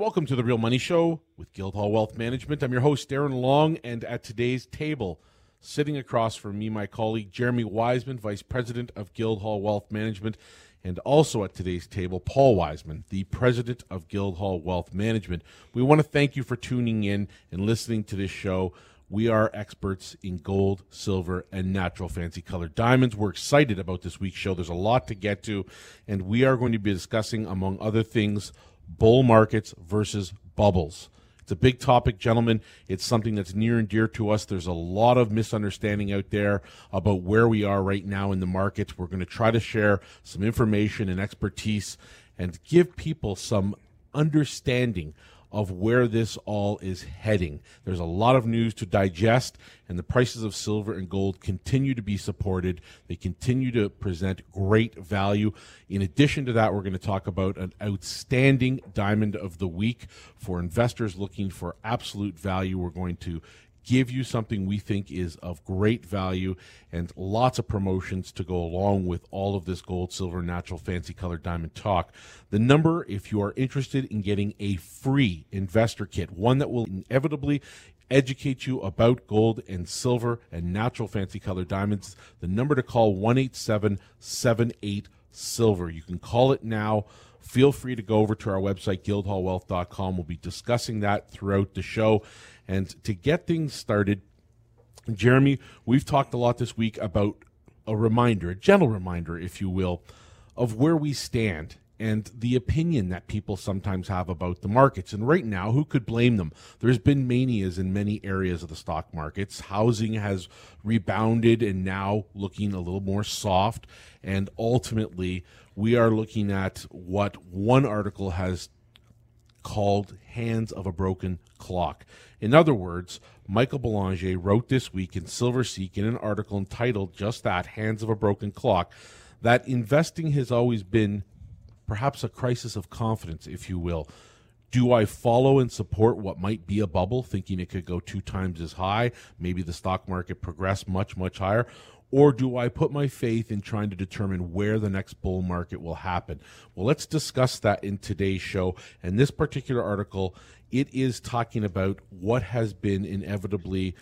Welcome to the Real Money Show with Guildhall Wealth Management. I'm your host, Darren Long, and at today's table, sitting across from me, my colleague Jeremy Wiseman, Vice President of Guildhall Wealth Management, and also at today's table, Paul Wiseman, the President of Guildhall Wealth Management. We want to thank you for tuning in and listening to this show. We are experts in gold, silver, and natural fancy colored diamonds. We're excited about this week's show. There's a lot to get to, and we are going to be discussing, among other things, bull markets versus bubbles. It's a big topic, gentlemen. It's something that's near and dear to us. There's a lot of misunderstanding out there about where we are right now in the markets. We're going to try to share some information and expertise and give people some understanding of where this all is heading. There's a lot of news to digest, and the prices of silver and gold continue to be supported. They continue to present great value. In addition to that, we're going to talk about an outstanding diamond of the week for investors looking for absolute value. We're going to give you something we think is of great value and lots of promotions to go along with all of this gold, silver, natural, fancy color, diamond talk. The number, if you are interested in getting a free investor kit, one that will inevitably educate you about gold and silver and natural fancy color diamonds, the number to call 18778 silver. You can call it now feel free to go over to our website, guildhallwealth.com. We'll be discussing that throughout the show. And to get things started, Jeremy, we've talked a lot this week about a reminder, a gentle reminder, if you will, of where we stand and the opinion that people sometimes have about the markets. And right now, who could blame them? There's been manias in many areas of the stock markets. Housing has rebounded and now looking a little more soft. And ultimately, we are looking at what one article has called Hands of a Broken Clock. In other words, Michael Ballanger wrote this week in Silverseek in an article entitled just that, Hands of a Broken Clock, that investing has always been perhaps a crisis of confidence, if you will. Do I follow and support what might be a bubble, thinking it could go two times as high? Maybe the stock market progress much, much higher. Or do I put my faith in trying to determine where the next bull market will happen? Well, let's discuss that in today's show. And this particular article, it is talking about what has been inevitably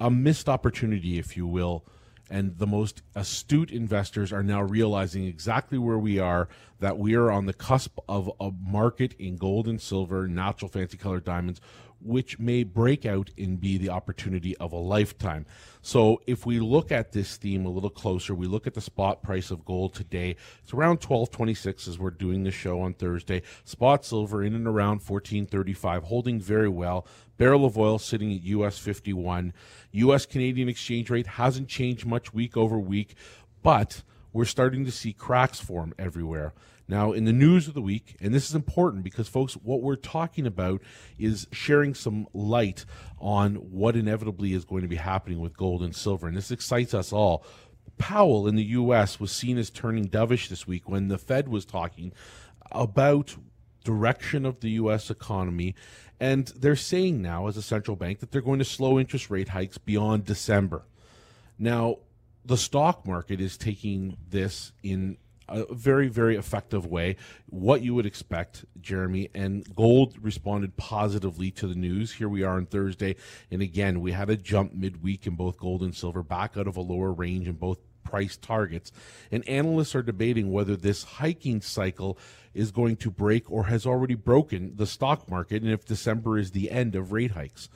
a missed opportunity, if you will. And the most astute investors are now realizing exactly where we are, that we are on the cusp of a market in gold and silver, natural fancy colored diamonds, which may break out and be the opportunity of a lifetime. So, if we look at this theme a little closer, we look at the spot price of gold today. It's around 1226 as we're doing the show on Thursday. Spot silver in and around 1435, holding very well. Barrel of oil sitting at US 51. US Canadian exchange rate hasn't changed much week over week, but we're starting to see cracks form everywhere. Now, in the news of the week, and this is important because, folks, what we're talking about is sharing some light on what inevitably is going to be happening with gold and silver. And this excites us all. Powell in the U.S. was seen as turning dovish this week when the Fed was talking about direction of the U.S. economy. And they're saying now, as a central bank, that they're going to slow interest rate hikes beyond December. Now, the stock market is taking this in a very, very effective way. What you would expect, Jeremy. And gold responded positively to the news. Here we are on Thursday. And again, we had a jump midweek in both gold and silver, back out of a lower range in both price targets. And analysts are debating whether this hiking cycle is going to break or has already broken the stock market and if December is the end of rate hikes.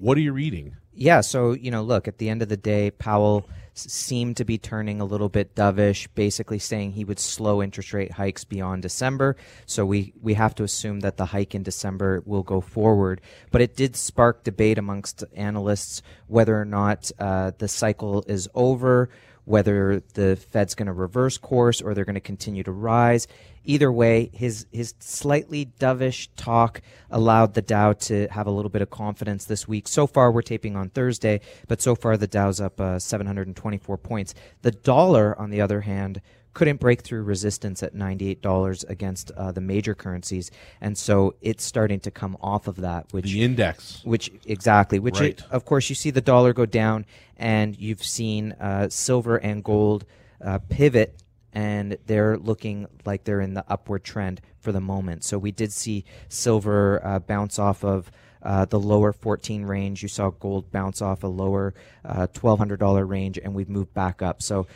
What are you reading? Yeah, so, you know, look, at the end of the day, Powell seemed to be turning a little bit dovish, basically saying he would slow interest rate hikes beyond December. So we, we have to assume that the hike in December will go forward. But it did spark debate amongst analysts whether or not uh, the cycle is over, whether the Fed's going to reverse course or they're going to continue to rise. Either way, his his slightly dovish talk allowed the Dow to have a little bit of confidence this week. So far, we're taping on Thursday, but so far the Dow's up uh, 724 points. The dollar, on the other hand, couldn't break through resistance at $98 against uh, the major currencies and so it's starting to come off of that which the index which exactly which right. it, of course you see the dollar go down and you've seen uh, silver and gold uh, pivot and they're looking like they're in the upward trend for the moment. So we did see silver uh, bounce off of uh, the lower 14 range. You saw gold bounce off a lower uh, $1,200 range, and we've moved back up. So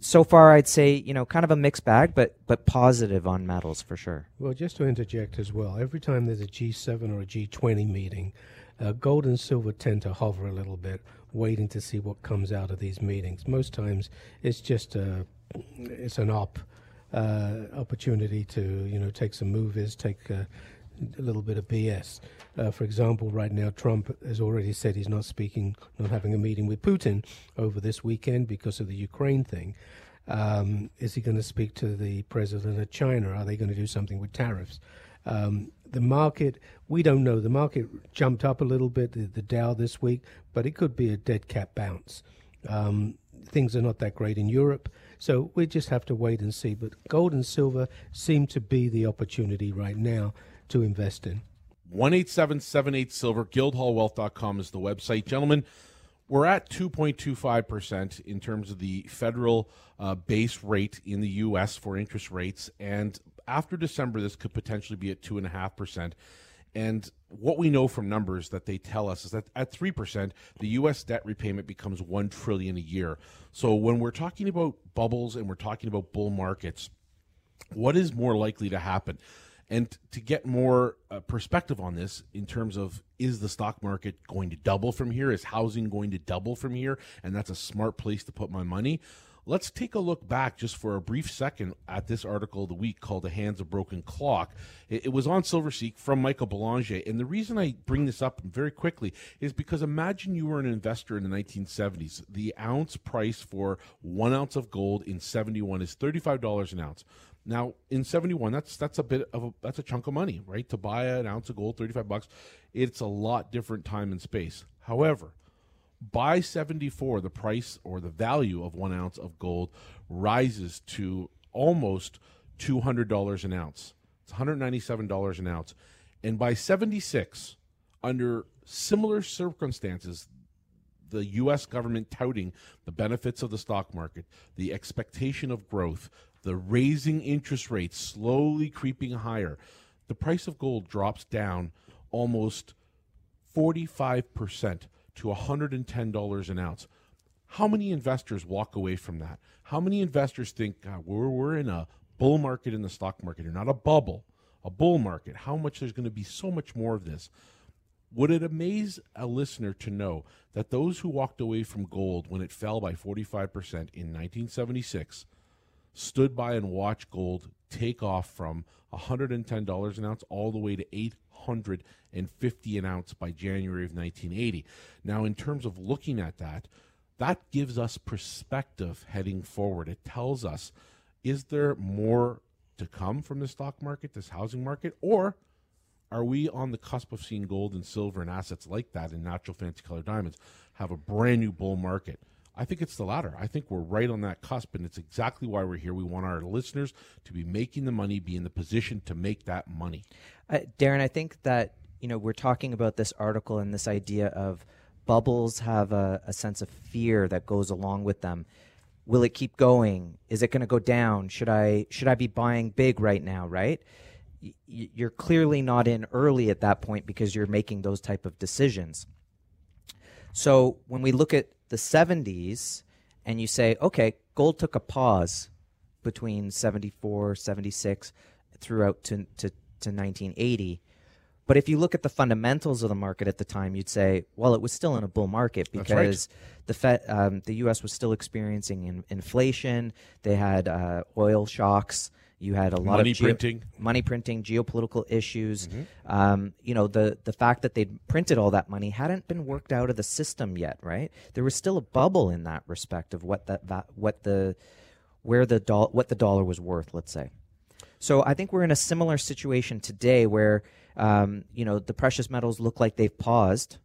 so far, I'd say you know kind of a mixed bag, but but positive on metals for sure. Well, just to interject as well, every time there's a G7 or a G20 meeting, uh, gold and silver tend to hover a little bit, waiting to see what comes out of these meetings. Most times, it's just a it's an op uh, opportunity to you know take some movies, take. Uh, a little bit of BS. Uh, for example, right now, Trump has already said he's not speaking, not having a meeting with Putin over this weekend because of the Ukraine thing. Um, is he going to speak to the president of China? Are they going to do something with tariffs? Um, the market, we don't know. The market jumped up a little bit, the, the Dow this week, but it could be a dead cat bounce. Um, things are not that great in Europe, so we just have to wait and see. But gold and silver seem to be the opportunity right now to invest in. 18778 Silver, guildhallwealth.com is the website. Gentlemen, we're at 2.25% in terms of the federal uh, base rate in the U.S. for interest rates. And after December, this could potentially be at 2.5%. And what we know from numbers that they tell us is that at 3%, the U.S. debt repayment becomes 1 trillion a year. So when we're talking about bubbles and we're talking about bull markets, what is more likely to happen? And to get more uh, perspective on this, in terms of is the stock market going to double from here? Is housing going to double from here? And that's a smart place to put my money. Let's take a look back just for a brief second at this article of the week called The Hands of Broken Clock. It, it was on Silverseek from Michael Ballanger. And the reason I bring this up very quickly is because imagine you were an investor in the 1970s. The ounce price for one ounce of gold in 71 is $35 an ounce. Now in seventy one, that's that's a bit of a that's a chunk of money, right? To buy an ounce of gold, thirty five bucks. It's a lot different time and space. However, by seventy four, the price or the value of one ounce of gold rises to almost two hundred dollars an ounce. It's one hundred ninety seven dollars an ounce, and by seventy six, under similar circumstances, the U.S. government touting the benefits of the stock market, the expectation of growth, the raising interest rates slowly creeping higher, the price of gold drops down almost 45% to $110 an ounce. How many investors walk away from that? How many investors think we're, we're in a bull market in the stock market or not a bubble, a bull market? How much there's going to be so much more of this? Would it amaze a listener to know that those who walked away from gold when it fell by 45% in 1976 stood by and watched gold take off from $110 an ounce all the way to 850 an ounce by January of 1980. Now, in terms of looking at that, that gives us perspective heading forward. It tells us is there more to come from the stock market, this housing market, or are we on the cusp of seeing gold and silver and assets like that in natural fancy color diamonds have a brand new bull market? I think it's the latter. I think we're right on that cusp, and it's exactly why we're here. We want our listeners to be making the money, be in the position to make that money. Uh, Darren, I think that you know we're talking about this article and this idea of bubbles have a, a sense of fear that goes along with them. Will it keep going? Is it going to go down? Should I should I be buying big right now? Right? you're clearly not in early at that point because you're making those type of decisions. So when we look at the 70s and you say, okay, gold took a pause between 74, 76 throughout to, to, to 1980. But if you look at the fundamentals of the market at the time, you'd say, well, it was still in a bull market because right. the Fed, um, the U.S. was still experiencing in, inflation. They had uh, oil shocks. You had a lot money of geo- printing, money printing, geopolitical issues. Mm-hmm. Um, you know, the the fact that they'd printed all that money hadn't been worked out of the system yet, right? There was still a bubble in that respect of what that, that what the where the dollar what the dollar was worth. Let's say. So I think we're in a similar situation today, where um, you know the precious metals look like they've paused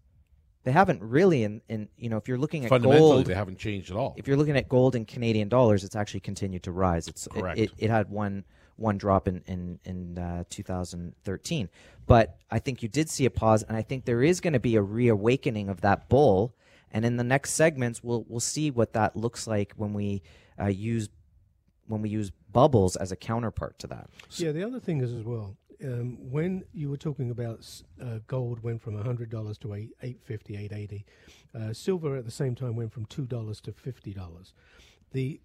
they haven't really in, in you know if you're looking at gold they haven't changed at all if you're looking at gold in canadian dollars it's actually continued to rise it's Correct. It, it, it had one one drop in in, in uh, 2013 but i think you did see a pause and i think there is going to be a reawakening of that bull and in the next segments we'll we'll see what that looks like when we uh, use when we use bubbles as a counterpart to that. Yeah, the other thing is as well. Um, when you were talking about uh, gold went from hundred dollars to eight eight fifty eight eighty, uh, silver at the same time went from two dollars to fifty dollars. The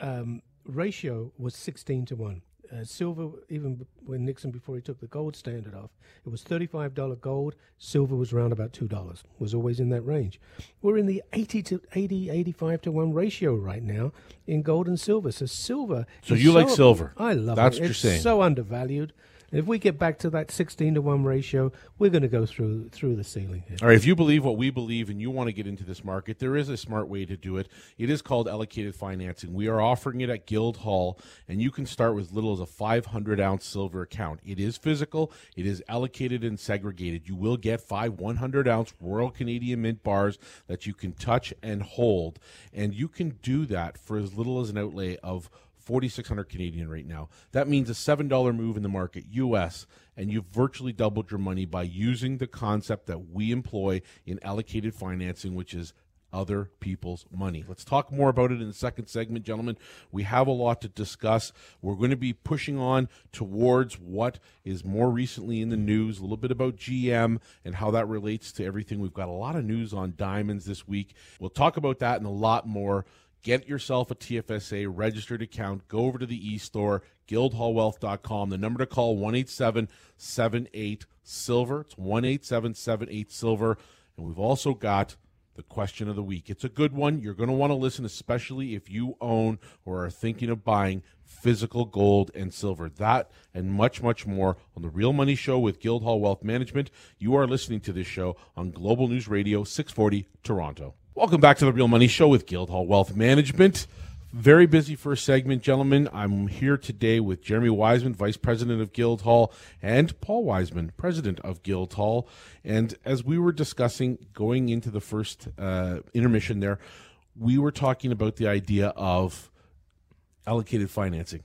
um, ratio was sixteen to one. Uh, silver, even b- when Nixon before he took the gold standard off, it was thirty-five dollar gold. Silver was around about two dollars. Was always in that range. We're in the eighty to 80, 85 to one ratio right now in gold and silver. So silver. So you like silver? I love That's it. what you're it's saying. so undervalued. If we get back to that sixteen to one ratio, we're going to go through through the ceiling here. All right, if you believe what we believe and you want to get into this market, there is a smart way to do it. It is called allocated financing. We are offering it at Guildhall, and you can start with little as a 500 ounce silver account. It is physical, it is allocated and segregated. You will get five 100 ounce Royal Canadian Mint bars that you can touch and hold, and you can do that for as little as an outlay of 4600 Canadian right now. That means a $7 move in the market US and you've virtually doubled your money by using the concept that we employ in allocated financing which is other people's money. Let's talk more about it in the second segment, gentlemen. We have a lot to discuss. We're going to be pushing on towards what is more recently in the news, a little bit about GM and how that relates to everything. We've got a lot of news on diamonds this week. We'll talk about that and a lot more. Get yourself a TFSA registered account. Go over to the e-store, guildhallwealth.com. The number to call, 18778 silver. It's 18778 silver. And we've also got the question of the week. It's a good one. You're going to want to listen, especially if you own or are thinking of buying physical gold and silver. That and much, much more on the Real Money Show with Guildhall Wealth Management. You are listening to this show on Global News Radio 640 Toronto. Welcome back to the Real Money Show with Guildhall Wealth Management. Very busy first segment, gentlemen. I'm here today with Jeremy Wiseman, Vice President of Guildhall, and Paul Wiseman, President of Guildhall. And as we were discussing going into the first uh, intermission there, we were talking about the idea of allocated financing.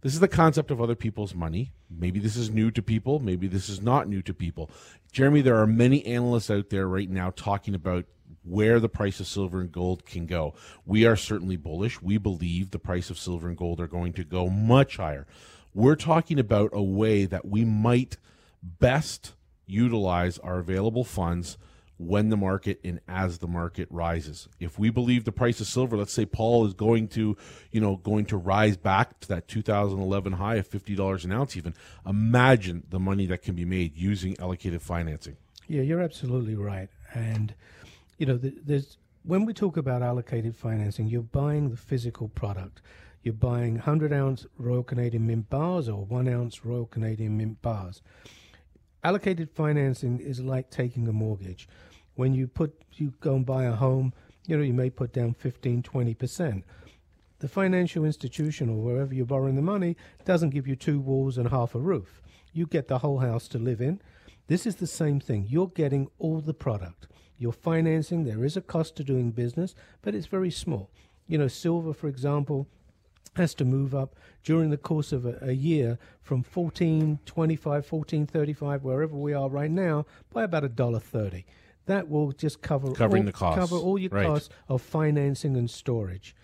This is the concept of other people's money. Maybe this is new to people. Maybe this is not new to people. Jeremy, there are many analysts out there right now talking about where the price of silver and gold can go. We are certainly bullish. We believe the price of silver and gold are going to go much higher. We're talking about a way that we might best utilize our available funds when the market and as the market rises. If we believe the price of silver, let's say Paul is going to, you know, going to rise back to that 2011 high of $50 an ounce even, imagine the money that can be made using allocated financing. Yeah, you're absolutely right. And you know, there's when we talk about allocated financing, you're buying the physical product. You're buying 100 ounce Royal Canadian Mint bars or one ounce Royal Canadian Mint bars. Allocated financing is like taking a mortgage. When you put you go and buy a home, you know, you may put down 15, 20 percent. The financial institution or wherever you're borrowing the money doesn't give you two walls and half a roof. You get the whole house to live in. This is the same thing. You're getting all the product. You're financing. There is a cost to doing business, but it's very small. You know, silver, for example, has to move up during the course of a, a year from 1425 1435 wherever we are right now by about a dollar 30 that will just cover Covering all, the costs. cover all your Right. costs of financing and storage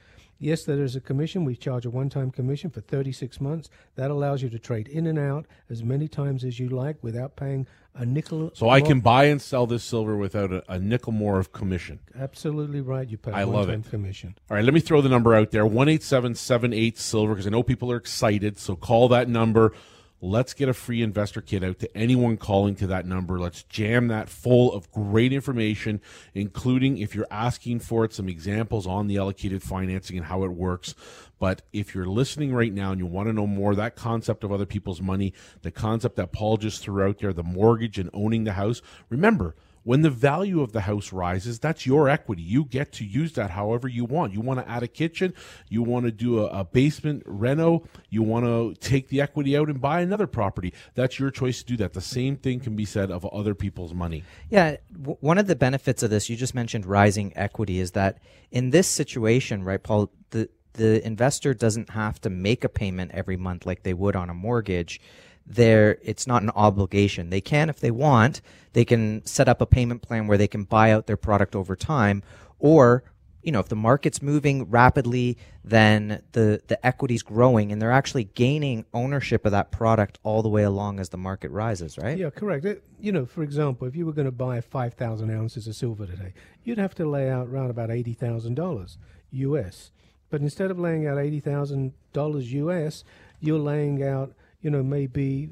yes there is a commission we charge a one-time commission for 36 months that allows you to trade in and out as many times as you like without paying a nickel So I can buy and sell this silver without a, a nickel more of commission. absolutely right you pay I a love it. commission All right, let me throw the number out there 18778 silver because I know people are excited. So call that number. Let's get a free investor kit out to anyone calling to that number. Let's jam that full of great information, including if you're asking for it, some examples on the allocated financing and how it works. But if you're listening right now and you want to know more, that concept of other people's money, the concept that Paul just threw out there, the mortgage and owning the house, remember, when the value of the house rises, that's your equity. You get to use that however you want. You want to add a kitchen, you want to do a, a basement reno, you want to take the equity out and buy another property. That's your choice to do that. The same thing can be said of other people's money. Yeah, w- one of the benefits of this, you just mentioned rising equity, is that in this situation, right, Paul, the the investor doesn't have to make a payment every month like they would on a mortgage. There, it's not an obligation. They can, if they want, they can set up a payment plan where they can buy out their product over time, or you know, if the market's moving rapidly, then the the equity's growing, and they're actually gaining ownership of that product all the way along as the market rises, right? Yeah, correct. It, you know, for example, if you were going to buy 5,000 ounces of silver today, you'd have to lay out around about $80,000 US. But instead of laying out $80,000 US, you're laying out, you know, maybe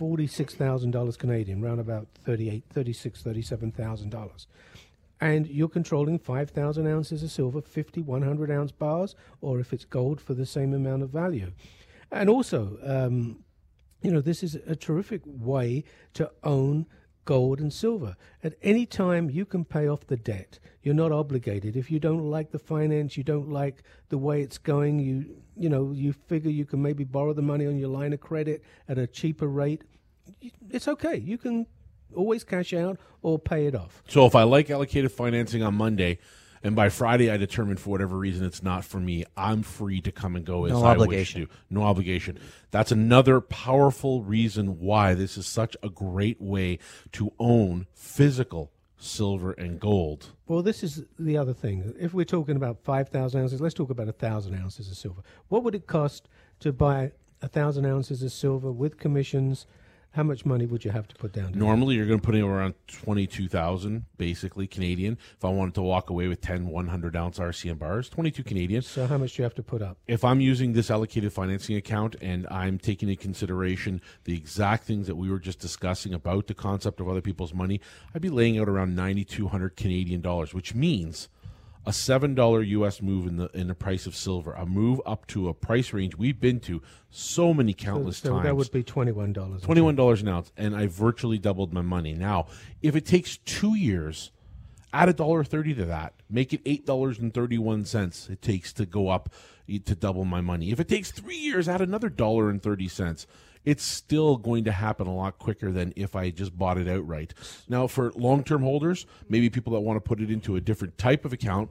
$46,000 Canadian, around about 38, 36, 37,000 dollars and you're controlling 5,000 ounces of silver, 50 100 ounce bars, or if it's gold for the same amount of value. And also, um, you know, this is a terrific way to own gold and silver. At any time, you can pay off the debt. You're not obligated. If you don't like the finance, you don't like the way it's going, you you know, you figure you can maybe borrow the money on your line of credit at a cheaper rate. It's okay. You can always cash out or pay it off. So if I like allocated financing on Monday, and by Friday I determine for whatever reason it's not for me, I'm free to come and go as no I obligation. wish to. No obligation. That's another powerful reason why this is such a great way to own physical silver and gold. Well, this is the other thing. If we're talking about 5,000 ounces, let's talk about a 1,000 ounces of silver. What would it cost to buy a 1,000 ounces of silver with commissions – how much money would you have to put down? Normally, you're going to put in around 22,000, basically, Canadian. If I wanted to walk away with 10 100 ounce RCM bars, 22 Canadian. So, how much do you have to put up? If I'm using this allocated financing account and I'm taking into consideration the exact things that we were just discussing about the concept of other people's money, I'd be laying out around 9,200 Canadian dollars, which means a seven dollar U.S. move in the in the price of silver, a move up to a price range we've been to so many countless so, so times. That would be twenty one dollars. Twenty one dollars an ounce, and I virtually doubled my money. Now, if it takes two years, add a dollar thirty to that, make it eight dollars and thirty one cents. It takes to go up to double my money. If it takes three years, add another dollar and thirty cents it's still going to happen a lot quicker than if I just bought it outright. Now, for long term holders, maybe people that want to put it into a different type of account,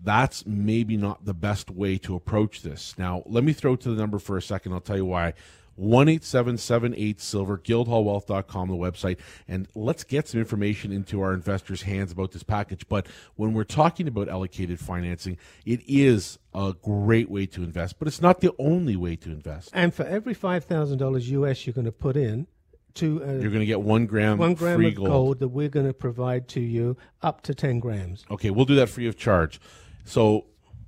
that's maybe not the best way to approach this. Now, let me throw to the number for a second. I'll tell you why. 18778 silver guildhallwealth.com the website. And let's get some information into our investors hands about this package. But when we're talking about allocated financing it is a great way to invest but it's not the only way to invest. And for every $5000 us you're going to put in to uh, you're going to get one gram one gram free of gold. gold that we're going to provide to you up to 10 grams. Okay we'll do that free of charge. So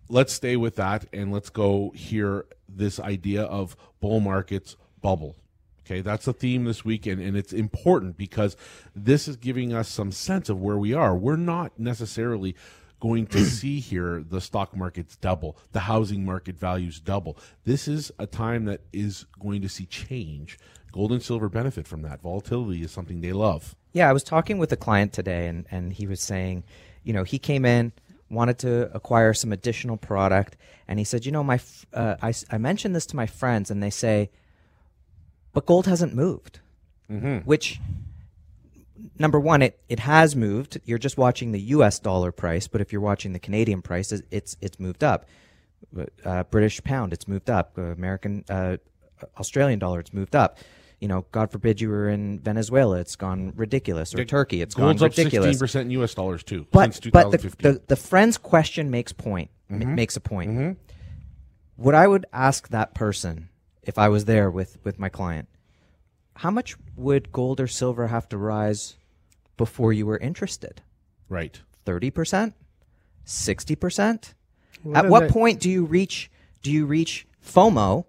let's stay with that and let's go hear this idea of bull markets bubble. Okay, that's the theme this weekend, and it's important because this is giving us some sense of where we are. We're not necessarily going to see here the stock markets double, the housing market values double. This is a time that is going to see change. Gold and silver benefit from that. Volatility is something they love. Yeah, I was talking with a client today, and, and he was saying, you know, he came in, wanted to acquire some additional product, and he said, you know, my uh, I, I mentioned this to my friends, and they say, but gold hasn't moved, mm-hmm. which number one, it, it has moved. You're just watching the U.S. dollar price, but if you're watching the Canadian price, it's it's moved up. Uh, British pound, it's moved up. American, uh, Australian dollar, it's moved up. You know, God forbid you were in Venezuela, it's gone ridiculous, or Turkey, it's Gold's gone ridiculous. Sixteen percent U.S. dollars too but, since 2015. But the, the, the friend's question makes point mm-hmm. makes a point. Mm-hmm. What I would ask that person if I was there with, with my client, how much would gold or silver have to rise before you were interested? Right. 30%? 60%? At what point do you reach do you reach FOMO,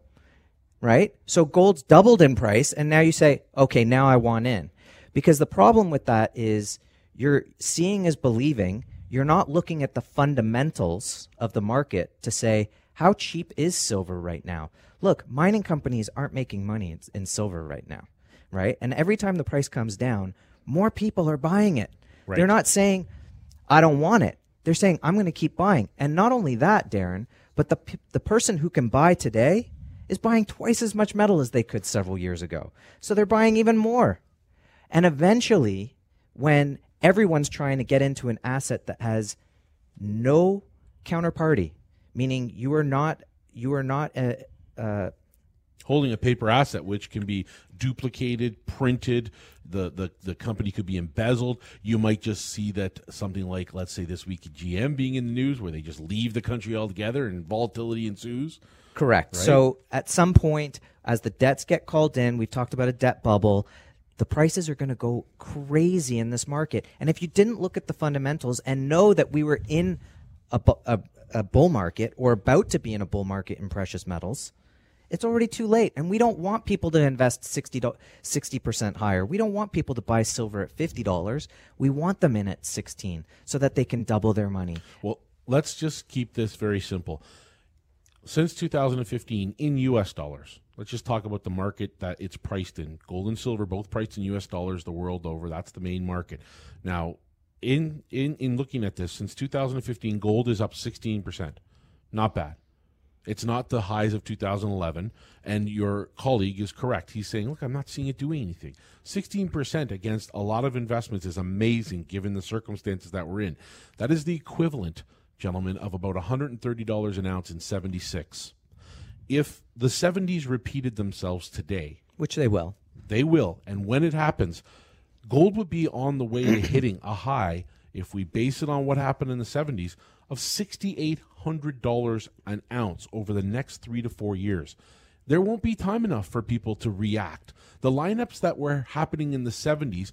right? So gold's doubled in price and now you say, "Okay, now I want in." Because the problem with that is you're seeing is believing. You're not looking at the fundamentals of the market to say, how cheap is silver right now? Look, mining companies aren't making money in, silver right now, right? And every time the price comes down, more people are buying it. Right. They're not saying, I don't want it. They're saying, I'm going to keep buying. And not only that, Darren, but the, the person who can buy today is buying twice as much metal as they could several years ago. So they're buying even more. And eventually, when everyone's trying to get into an asset that has no counterparty, meaning you are not you are not a, holding a paper asset which can be duplicated, printed. The, the the company could be embezzled. You might just see that something like, let's say, this week GM being in the news, where they just leave the country altogether and volatility ensues. Correct. Right? So at some point, as the debts get called in, we've talked about a debt bubble. The prices are going to go crazy in this market. And if you didn't look at the fundamentals and know that we were in a, bu- a, a bull market or about to be in a bull market in precious metals, it's already too late. And we don't want people to invest 60, 60% higher. We don't want people to buy silver at $50. We want them in at 16 so that they can double their money. Well, let's just keep this very simple. Since 2015, in U.S. dollars, let's just talk about the market that it's priced in. Gold and silver both priced in U.S. dollars the world over. That's the main market. Now, in in in looking at this, since 2015, gold is up 16 percent. Not bad. It's not the highs of 2011. And your colleague is correct. He's saying, look, I'm not seeing it doing anything. 16% against a lot of investments is amazing given the circumstances that we're in. That is the equivalent, gentlemen, of about $130 an ounce in 76. If the 70s repeated themselves today, Which they will. they will. And when it happens, gold would be on the way to hitting a high, if we base it on what happened in the 70s, of $6,800 an ounce over the next three to four years. There won't be time enough for people to react. The lineups that were happening in the 70s,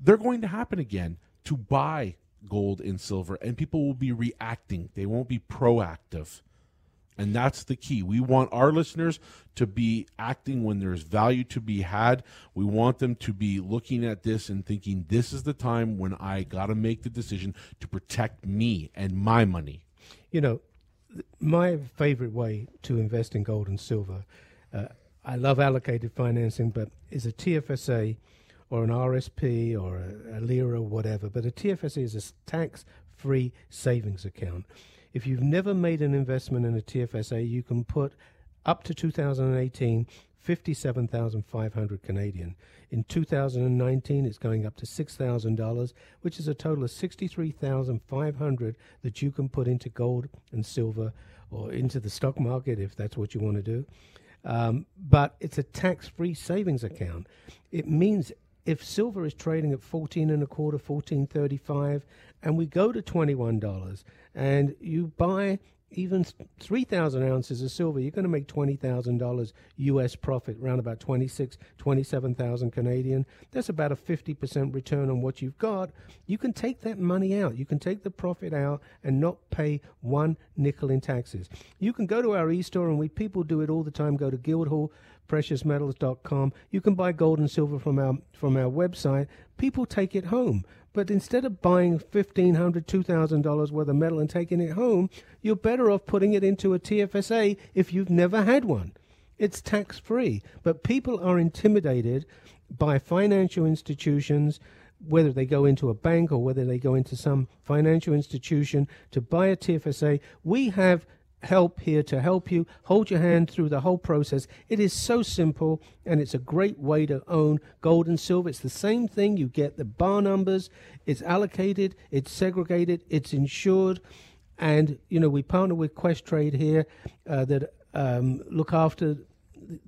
they're going to happen again to buy gold and silver, and people will be reacting. They won't be proactive. And that's the key. We want our listeners to be acting when there's value to be had. We want them to be looking at this and thinking, this is the time when I got to make the decision to protect me and my money. You know, my favorite way to invest in gold and silver, uh, I love allocated financing, but is a TFSA or an RSP or a, a LIRA whatever. But a TFSA is a tax free savings account. If you've never made an investment in a TFSA, you can put up to 2018 57,500 Canadian. In 2019 it's going up to $6,000, which is a total of 63,500 that you can put into gold and silver or into the stock market if that's what you want to do. Um, but it's a tax-free savings account. It means if silver is trading at 14 and a quarter, 14.35 and we go to $21 and you buy even 3,000 ounces of silver, you're going to make $20,000 US profit, around about 26, 27,000 Canadian. That's about a 50% return on what you've got. You can take that money out. You can take the profit out and not pay one nickel in taxes. You can go to our e-store, and we people do it all the time. Go to Guildhall preciousmetals.com. You can buy gold and silver from our from our website. People take it home. But instead of buying $1,500, $2,000 worth of metal and taking it home, you're better off putting it into a TFSA if you've never had one. It's tax free. But people are intimidated by financial institutions, whether they go into a bank or whether they go into some financial institution to buy a TFSA. We have help here to help you hold your hand through the whole process. It is so simple and it's a great way to own gold and silver. It's the same thing. You get the bar numbers, it's allocated, it's segregated, it's insured. And, you know, we partner with Questrade here uh, that um, look after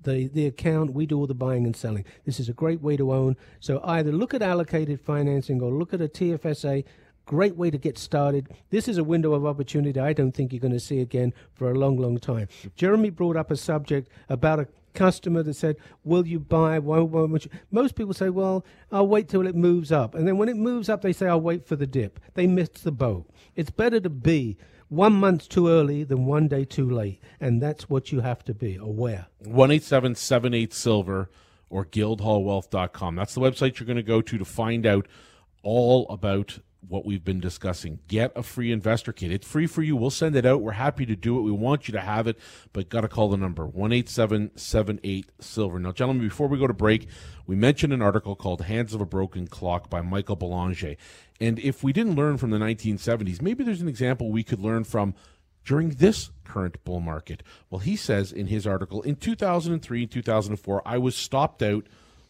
the the account. We do all the buying and selling. This is a great way to own. So either look at allocated financing or look at a TFSA. Great way to get started. This is a window of opportunity I don't think you're going to see again for a long, long time. Jeremy brought up a subject about a customer that said, "Will you buy?" Why, won't you? Most people say, "Well, I'll wait till it moves up," and then when it moves up, they say, "I'll wait for the dip." They missed the boat. It's better to be one month too early than one day too late, and that's what you have to be aware. 18778 Silver or guildhallwealth.com. That's the website you're going to go to to find out all about what we've been discussing. Get a free investor kit. It's free for you. We'll send it out. We're happy to do it. We want you to have it, but got to call the number 18778 Silver. Now, gentlemen, before we go to break, we mentioned an article called Hands of a Broken Clock by Michael Ballanger. And if we didn't learn from the 1970s, maybe there's an example we could learn from during this current bull market. Well, he says in his article in 2003 and 2004, I was stopped out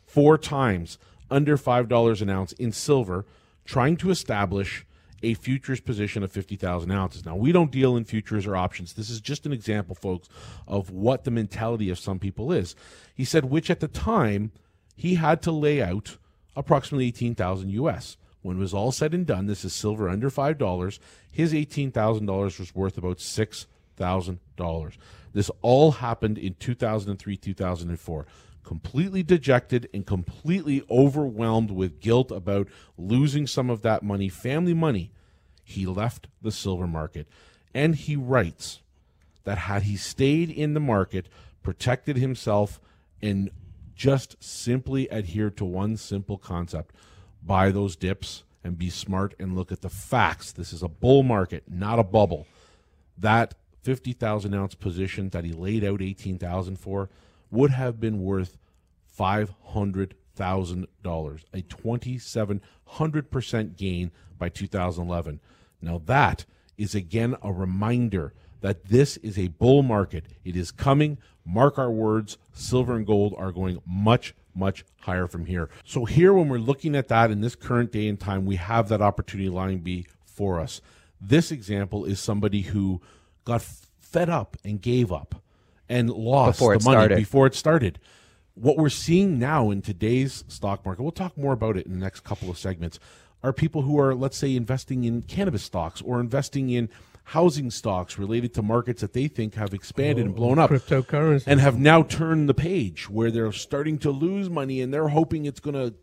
four times under $5 an ounce in silver trying to establish a futures position of 50,000 ounces. Now, we don't deal in futures or options. This is just an example, folks, of what the mentality of some people is. He said, which at the time he had to lay out approximately 18,000 US. When it was all said and done, this is silver under $5. His $18,000 was worth about $6,000. This all happened in 2003, 2004 completely dejected and completely overwhelmed with guilt about losing some of that money, family money, he left the silver market. And he writes that had he stayed in the market, protected himself, and just simply adhered to one simple concept buy those dips and be smart and look at the facts. This is a bull market, not a bubble. That 50,000 ounce position that he laid out 18,000 for would have been worth $500,000, a 2,700% gain by 2011. Now, that is again a reminder that this is a bull market. It is coming. Mark our words, silver and gold are going much, much higher from here. So, here, when we're looking at that in this current day and time, we have that opportunity lying before us. This example is somebody who got fed up and gave up and lost Before the money started. before it started. What we're seeing now in today's stock market, we'll talk more about it in the next couple of segments, are people who are, let's say, investing in cannabis stocks or investing in housing stocks related to markets that they think have expanded and oh, blown up Cryptocurrency. and have now turned the page where they're starting to lose money and they're hoping it's going to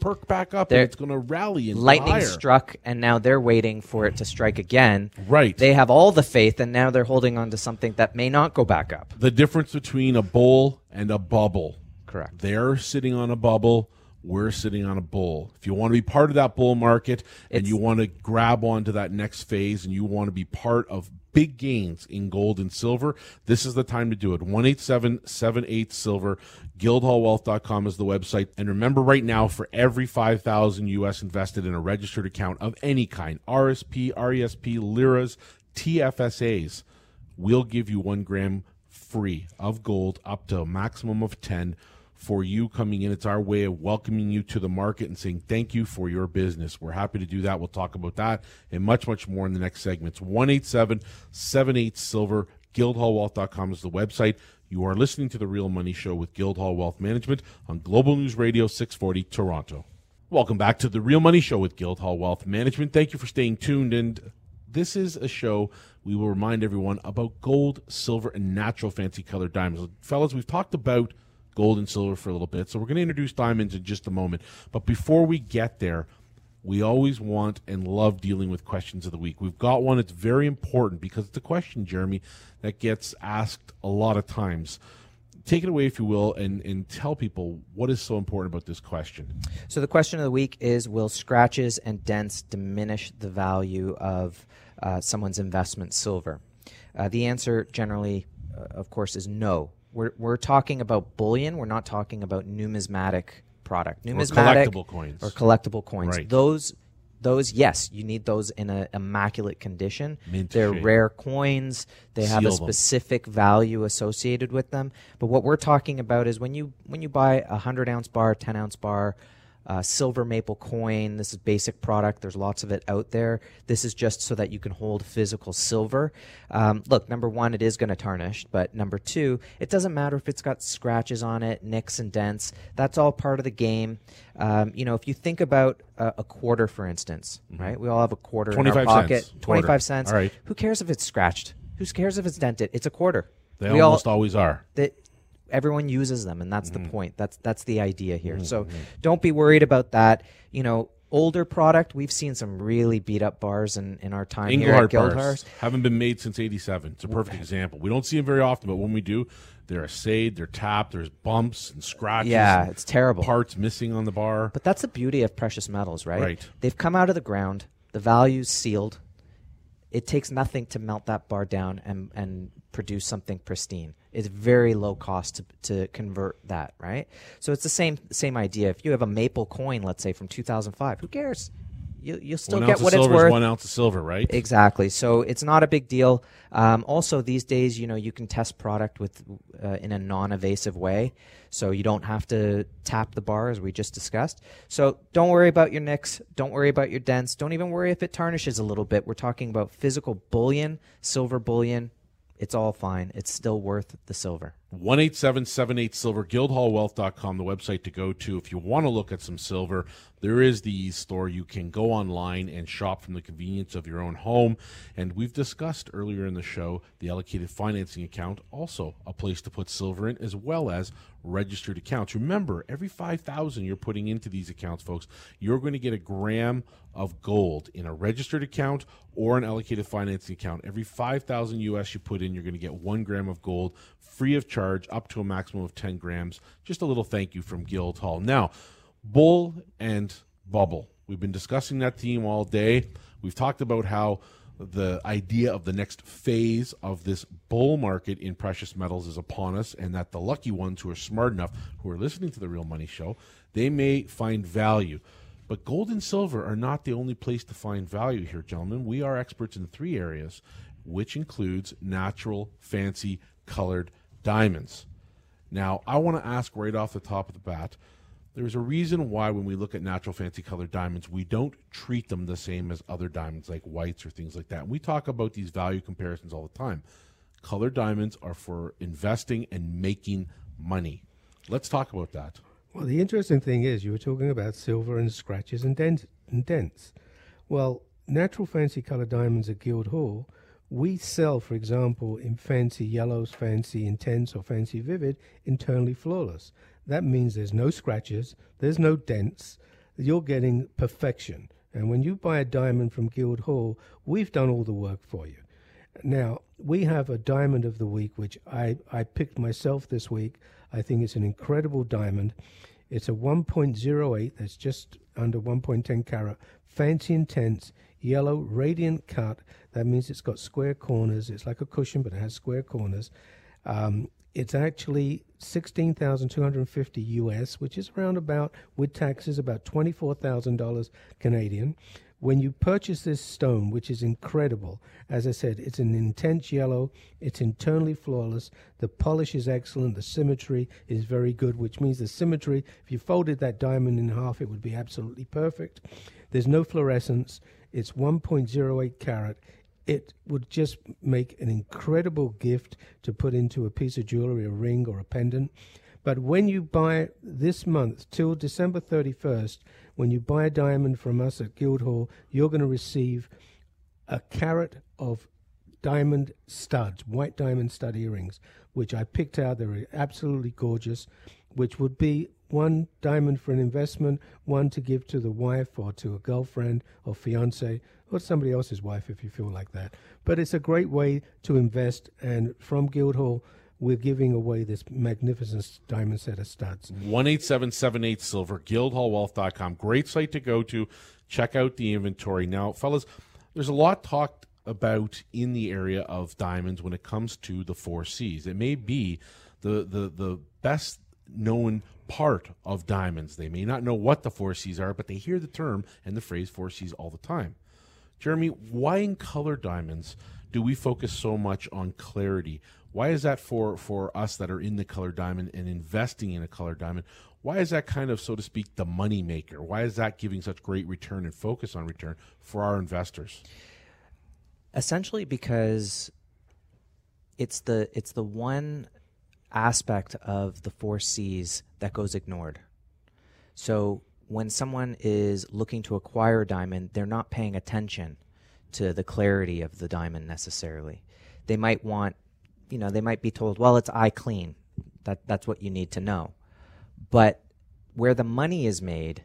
perk back up They're- and it's going to rally and Lightning higher. struck, and now they're waiting for it to strike again. Right. They have all the faith, and now they're holding on to something that may not go back up. the difference between a bull and a bubble. Correct. They're sitting on a bubble. We're sitting on a bull. If you want to be part of that bull market and It's- you want to grab onto that next phase and you want to be part of big gains in gold and silver, this is the time to do it. 18778 silver. Guildhallwealth.com is the website. And remember right now, for every 5000 US invested in a registered account of any kind, RSP, RESP, liras, TFSAs, we'll give you one gram free of gold up to a maximum of 10 for you coming in. It's our way of welcoming you to the market and saying thank you for your business. We're happy to do that. We'll talk about that and much, much more in the next segments. 187 78 Silver. Guildhallwealth.com is the website. You are listening to The Real Money Show with Guildhall Wealth Management on Global News Radio 640 Toronto. Welcome back to The Real Money Show with Guildhall Wealth Management. Thank you for staying tuned. And this is a show we will remind everyone about gold, silver, and natural fancy colored diamonds. Fellas, we've talked about gold and silver for a little bit, so we're going to introduce diamonds in just a moment. But before we get there, we always want and love dealing with questions of the week. We've got one that's very important because it's a question, Jeremy, that gets asked a lot of times. Take it away, if you will, and, and tell people what is so important about this question. So the question of the week is: Will scratches and dents diminish the value of uh, someone's investment silver? Uh, the answer, generally, uh, of course, is no. We're we're talking about bullion. We're not talking about numismatic product. Numismatic or collectible coins. or collectible coins. Right. Those. Those yes, you need those in an immaculate condition. Mint They're shape. rare coins. They have a Seal them. specific value associated with them. But what we're talking about is when you when you buy a hundred ounce bar, ten ounce bar, uh, silver maple coin. This is basic product. There's lots of it out there. This is just so that you can hold physical silver. Um, look, number one, it is going to tarnish, but number two, it doesn't matter if it's got scratches on it, nicks and dents. That's all part of the game. Um, you know, if you think about a, a quarter, for instance, right? We all have a quarter in our 25 pocket. cents. Quarter. Twenty-five cents. All right. Who cares if it's scratched? Who cares if it's dented? It's a quarter. They We all- almost always are. that everyone uses them and that's Mm-hmm. the point that's that's the idea here so don't be worried about that you know older product we've seen some really beat up bars in, in our time here at bars haven't been made since '87. It's a perfect example. We don't see them very often, but when we do, they're assayed, they're tapped. There's bumps and scratches. yeah it's terrible parts missing on the bar. but that's the beauty of precious metals right Right. they've come out of the ground the value's sealed it takes nothing to melt that bar down and and produce something pristine it's very low cost to, to convert that right so it's the same same idea if you have a maple coin let's say from 2005 who cares you, you'll still one get what it's worth. one ounce of silver, right? Exactly. So it's not a big deal. Um, also, these days, you know, you can test product with uh, in a non-evasive way, so you don't have to tap the bar as we just discussed. So don't worry about your nicks. Don't worry about your dents. Don't even worry if it tarnishes a little bit. We're talking about physical bullion, silver bullion. It's all fine. It's still worth the silver. One eight seven seven eight silver guildhallwealth.com the website to go to if you want to look at some silver. There is the store you can go online and shop from the convenience of your own home. And we've discussed earlier in the show the allocated financing account also a place to put silver in as well as registered accounts. Remember every 5000 you're putting into these accounts folks you're going to get a gram of gold in a registered account or an allocated financing account. Every 5000 us you put in you're going to get one gram of gold free of charge up to a maximum of 10 grams. Just a little thank you from Guildhall. Now, bull and bubble. We've been discussing that theme all day. We've talked about how the idea of the next phase of this bull market in precious metals is upon us, and that the lucky ones who are smart enough, who are listening to the Real Money Show, they may find value. But gold and silver are not the only place to find value here, gentlemen. We are experts in three areas, which includes natural, fancy, colored diamonds. Now, I want to ask right off the top of the bat there's a reason why when we look at natural fancy colored diamonds, we don't treat them the same as other diamonds like whites or things like that. And we talk about these value comparisons all the time. Colored diamonds are for investing and making money. Let's talk about that. Well, the interesting thing is you were talking about silver and scratches and, dent- and dents. Well, natural fancy colored diamonds at Guildhall we sell, for example, in fancy yellows, fancy intense, or fancy vivid, internally flawless. That means there's no scratches, there's no dents, you're getting perfection. And when you buy a diamond from Guildhall, we've done all the work for you. Now, we have a diamond of the week, which I, I picked myself this week. I think it's an incredible diamond. It's a 1.08, that's just under 1.10 carat, fancy intense, yellow, radiant cut. That means it's got square corners. It's like a cushion, but it has square corners. Um, it's actually 16,250 US, which is around about, with taxes, about $24,000 Canadian. When you purchase this stone, which is incredible, as I said, it's an intense yellow, it's internally flawless, the polish is excellent, the symmetry is very good, which means the symmetry, if you folded that diamond in half, it would be absolutely perfect. There's no fluorescence, it's 1.08 carat. It would just make an incredible gift to put into a piece of jewelry, a ring, or a pendant. But when you buy this month till December 31st, when you buy a diamond from us at Guildhall, you're going to receive a carat of diamond studs, white diamond stud earrings, which I picked out. They're absolutely gorgeous, which would be one diamond for an investment, one to give to the wife or to a girlfriend or fiance or somebody else's wife if you feel like that. But it's a great way to invest, and from Guildhall, we're giving away this magnificent diamond set of studs. 18778 Silver, guildhallwealth.com. Great site to go to. Check out the inventory. Now, fellas, there's a lot talked about in the area of diamonds when it comes to the four C's. It may be the, the, the best known part of diamonds. They may not know what the four C's are, but they hear the term and the phrase four C's all the time. Jeremy, why in color diamonds do we focus so much on clarity? Why is that for, for us that are in the color diamond and investing in a color diamond? Why is that kind of, so to speak, the money maker? Why is that giving such great return and focus on return for our investors? Essentially, because it's the it's the one aspect of the four C's that goes ignored. So when someone is looking to acquire a diamond, they're not paying attention to the clarity of the diamond necessarily. They might want, you know, they might be told, well, it's eye clean. That that's what you need to know. But where the money is made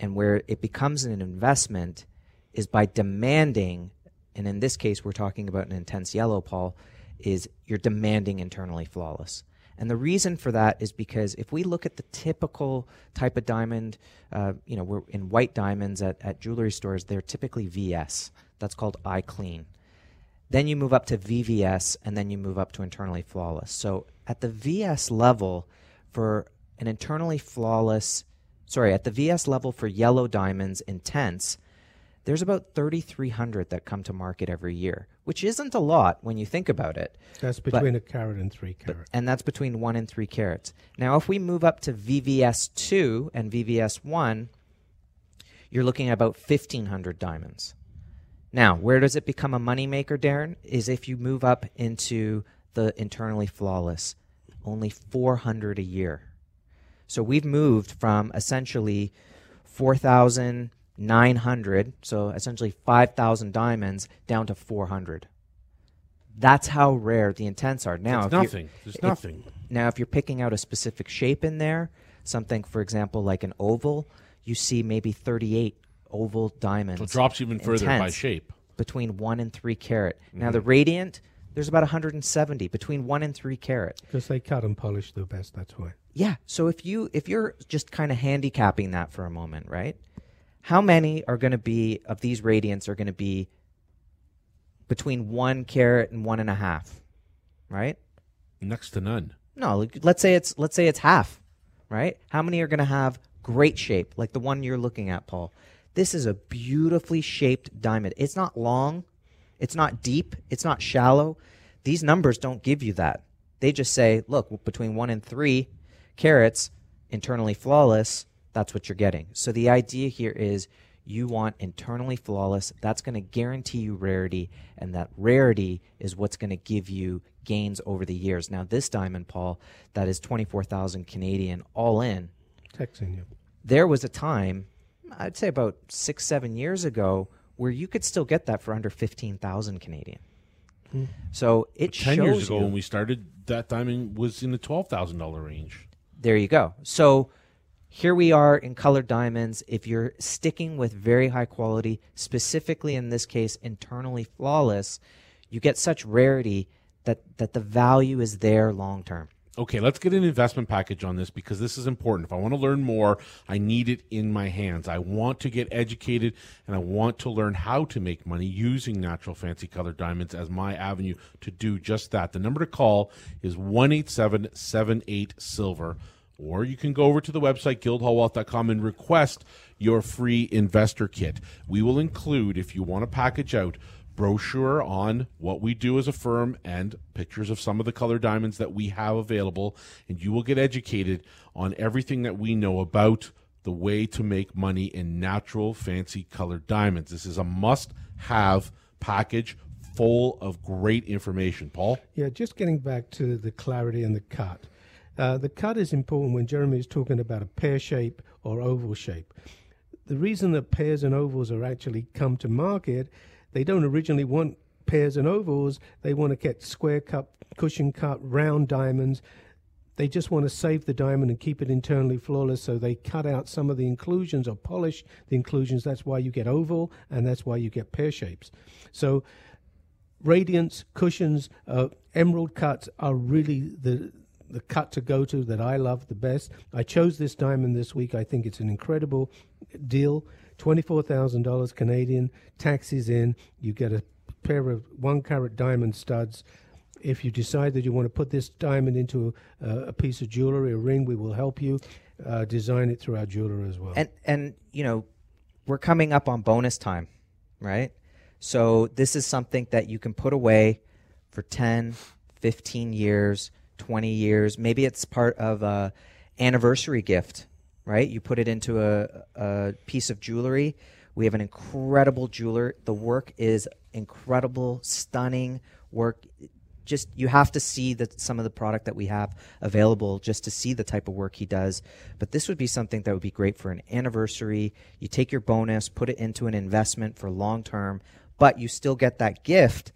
and where it becomes an investment is by demanding, and in this case, we're talking about an intense yellow, Paul, is you're demanding internally flawless. And the reason for that is because if we look at the typical type of diamond, uh, you know, we're in white diamonds at, at jewelry stores, they're typically VS. That's called eye clean. Then you move up to VVS, and then you move up to internally flawless. So at the VS level, for an internally flawless, sorry, at the VS level for yellow diamonds intense, there's about 3,300 that come to market every year, which isn't a lot when you think about it. That's between a carat and three carat. And that's between one and three carats. Now, if we move up to VVS2 and VVS1, you're looking at about 1,500 diamonds. Now, where does it become a moneymaker, Darren? Is if you move up into the internally flawless, only 400 a year. So we've moved from essentially 4,900, so essentially 5,000 diamonds, down to 400. That's how rare the intents are. Now, It's if you're- nothing. There's if- nothing. now, if you're picking out a specific shape in there, something, for example, like an oval, you see maybe 38 oval diamonds. So it drops even further by shape. between one and three carat. Now, Mm-hmm. the radiant, there's about 170 between one and three carat. Because they cut and polish the best, that's why. Yeah. So if you if you're just kind of handicapping that for a moment, right? How many are going to be of these radiants are going to be between one carat and one and a half, right? Next to none. No, like, let's say it's let's say it's half, right? How many are going to have great shape like the one you're looking at, Paul? This is a beautifully shaped diamond. It's not long, it's not deep, it's not shallow. These numbers don't give you that. They just say, look, between 1 and 3 carats, internally flawless, that's what you're getting. So the idea here is you want internally flawless. That's going to guarantee you rarity, and that rarity is what's going to give you gains over the years. Now, this diamond, Paul, that is 24,000 Canadian all in. Texan you. There was a time, I'd say about six, seven years ago, where you could still get that for under 15,000 Canadian. Hmm. So it Ten shows years ago you, when we started, that diamond was in the twelve thousand dollar range. there you go. So here we are in colored diamonds. If you're sticking with very high quality, specifically in this case, internally flawless, you get such rarity that, that the value is there long term. Okay, let's get an investment package on this because this is important. If I want to learn more, I need it in my hands. I want to get educated and I want to learn how to make money using natural fancy colored diamonds as my avenue to do just that. The number to call is 18778 silver or you can go over to the website guildhallwealth.com and request your free investor kit. We will include if you want to package out brochure on what we do as a firm and pictures of some of the color diamonds that we have available and you will get educated on everything that we know about the way to make money in natural fancy colored diamonds this is a must have package full of great information paul Yeah, just getting back to the clarity and the cut. Uh, the cut is important when Jeremy is talking about a pear shape or oval shape. The reason that pears and ovals are actually come to market, they don't originally want pears and ovals. They want to get square cut, cushion cut, round diamonds. They just want to save the diamond and keep it internally flawless, so they cut out some of the inclusions or polish the inclusions. That's why you get oval, and that's why you get pear shapes. So radiance cushions uh, emerald cuts are really the the cut to go to that I love the best. I chose this diamond this week. I think it's an incredible deal. Twenty-four thousand dollars Canadian, taxes in. You get a pair of one carat diamond studs. If you decide that you want to put this diamond into a, a piece of jewelry, a ring, we will help you uh, design it through our jeweler as well. And and you know, we're coming up on bonus time, right? So this is something that you can put away for 10, 15 years, 20 years. Maybe it's part of a anniversary gift, right? You put it into a, a piece of jewelry. We have an incredible jeweler. The work is incredible, stunning work. Just you have to see that some of the product that we have available just to see the type of work he does. But this would be something that would be great for an anniversary. You take your bonus, put it into an investment for long term, but you still get that gift.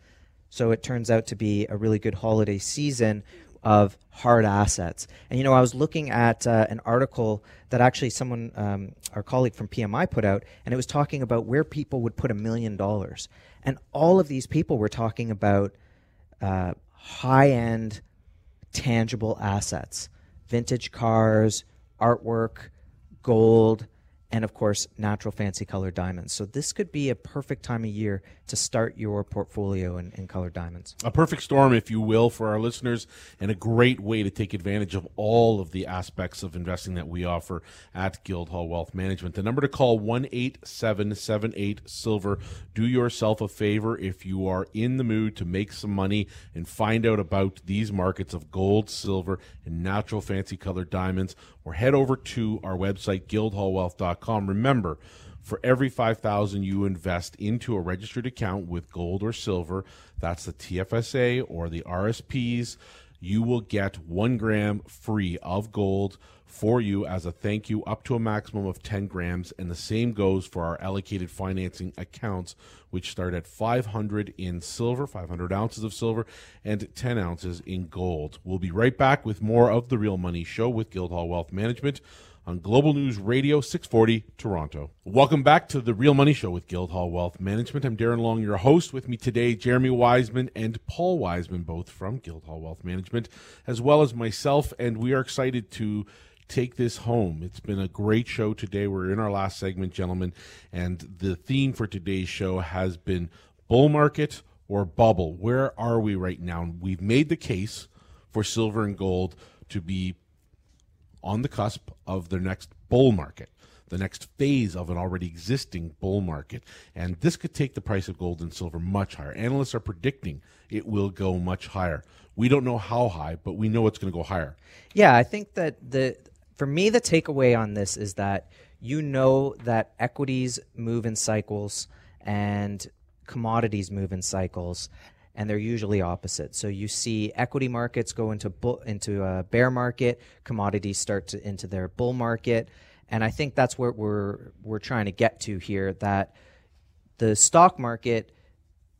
So it turns out to be a really good holiday season of hard assets. And you know, I was looking at uh, an article that actually someone, um, our colleague from PMI, put out, and it was talking about where people would put a million dollars. And all of these people were talking about uh, high end, tangible assets, vintage cars, artwork, gold. And of course, natural fancy colored diamonds. So this could be a perfect time of year to start your portfolio in, in colored diamonds. A perfect storm, if you will, for our listeners, and a great way to take advantage of all of the aspects of investing that we offer at Guildhall Wealth Management. The number to call one eight seven seven eight silver. Do yourself a favor if you are in the mood to make some money and find out about these markets of gold, silver, and natural fancy colored diamonds, or head over to our website guildhallwealth.com Remember, for every 5000 you invest into a registered account with gold or silver, that's the TFSA or the RSPs, you will get one gram free of gold for you as a thank you up to a maximum of 10 grams. And the same goes for our allocated financing accounts which start at 500 in silver 500 ounces of silver and 10 ounces in gold. We'll be right back with more of the real money show with guildhall wealth management on Global News Radio 640 Toronto. Welcome back to the Real Money Show with Guildhall Wealth Management. I'm Darren Long, your host. With me today, Jeremy Wiseman and Paul Wiseman, both from Guildhall Wealth Management, as well as myself. And we are excited to take this home. It's been a great show today. We're in our last segment, gentlemen, and the theme for today's show has been bull market or bubble. Where are we right now? We've made the case for silver and gold to be on the cusp of the next bull market, the next phase of an already existing bull market. And this could take the price of gold and silver much higher. Analysts are predicting it will go much higher. We don't know how high, but we know it's going to go higher. Yeah, I think that the for me the takeaway on this is that you know that equities move in cycles and commodities move in cycles and they're usually opposite. So you see equity markets go into bull, into a bear market, commodities start to into their bull market, and I think that's where we're we're trying to get to here. That the stock market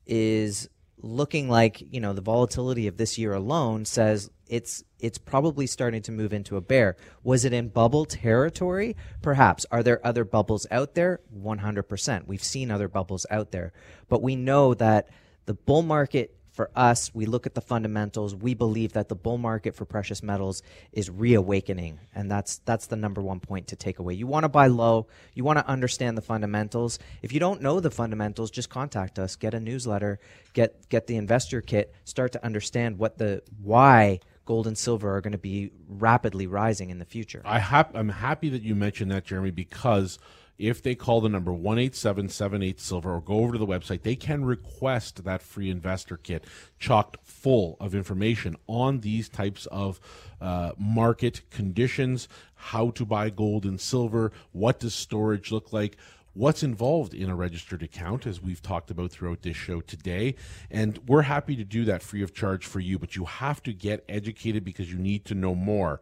is looking like you know the volatility of this year alone says it's it's probably starting to move into a bear. Was it in bubble territory? Perhaps. Are there other bubbles out there? 100%. We've seen other bubbles out there. But we know that the bull market for us, we look at the fundamentals. We believe that the bull market for precious metals is reawakening, and that's that's the number one point to take away. You want to buy low. You want to understand the fundamentals. If you don't know the fundamentals, just contact us. Get a newsletter. Get get the investor kit. Start to understand what the why gold and silver are going to be rapidly rising in the future. I I'm happy that you mentioned that, Jeremy, because if they call the number 18778 silver or go over to the website they can request that free investor kit chocked full of information on these types of uh, market conditions how to buy gold and silver what does storage look like what's involved in a registered account, as we've talked about throughout this show today. And we're happy to do that free of charge for you, but you have to get educated because you need to know more.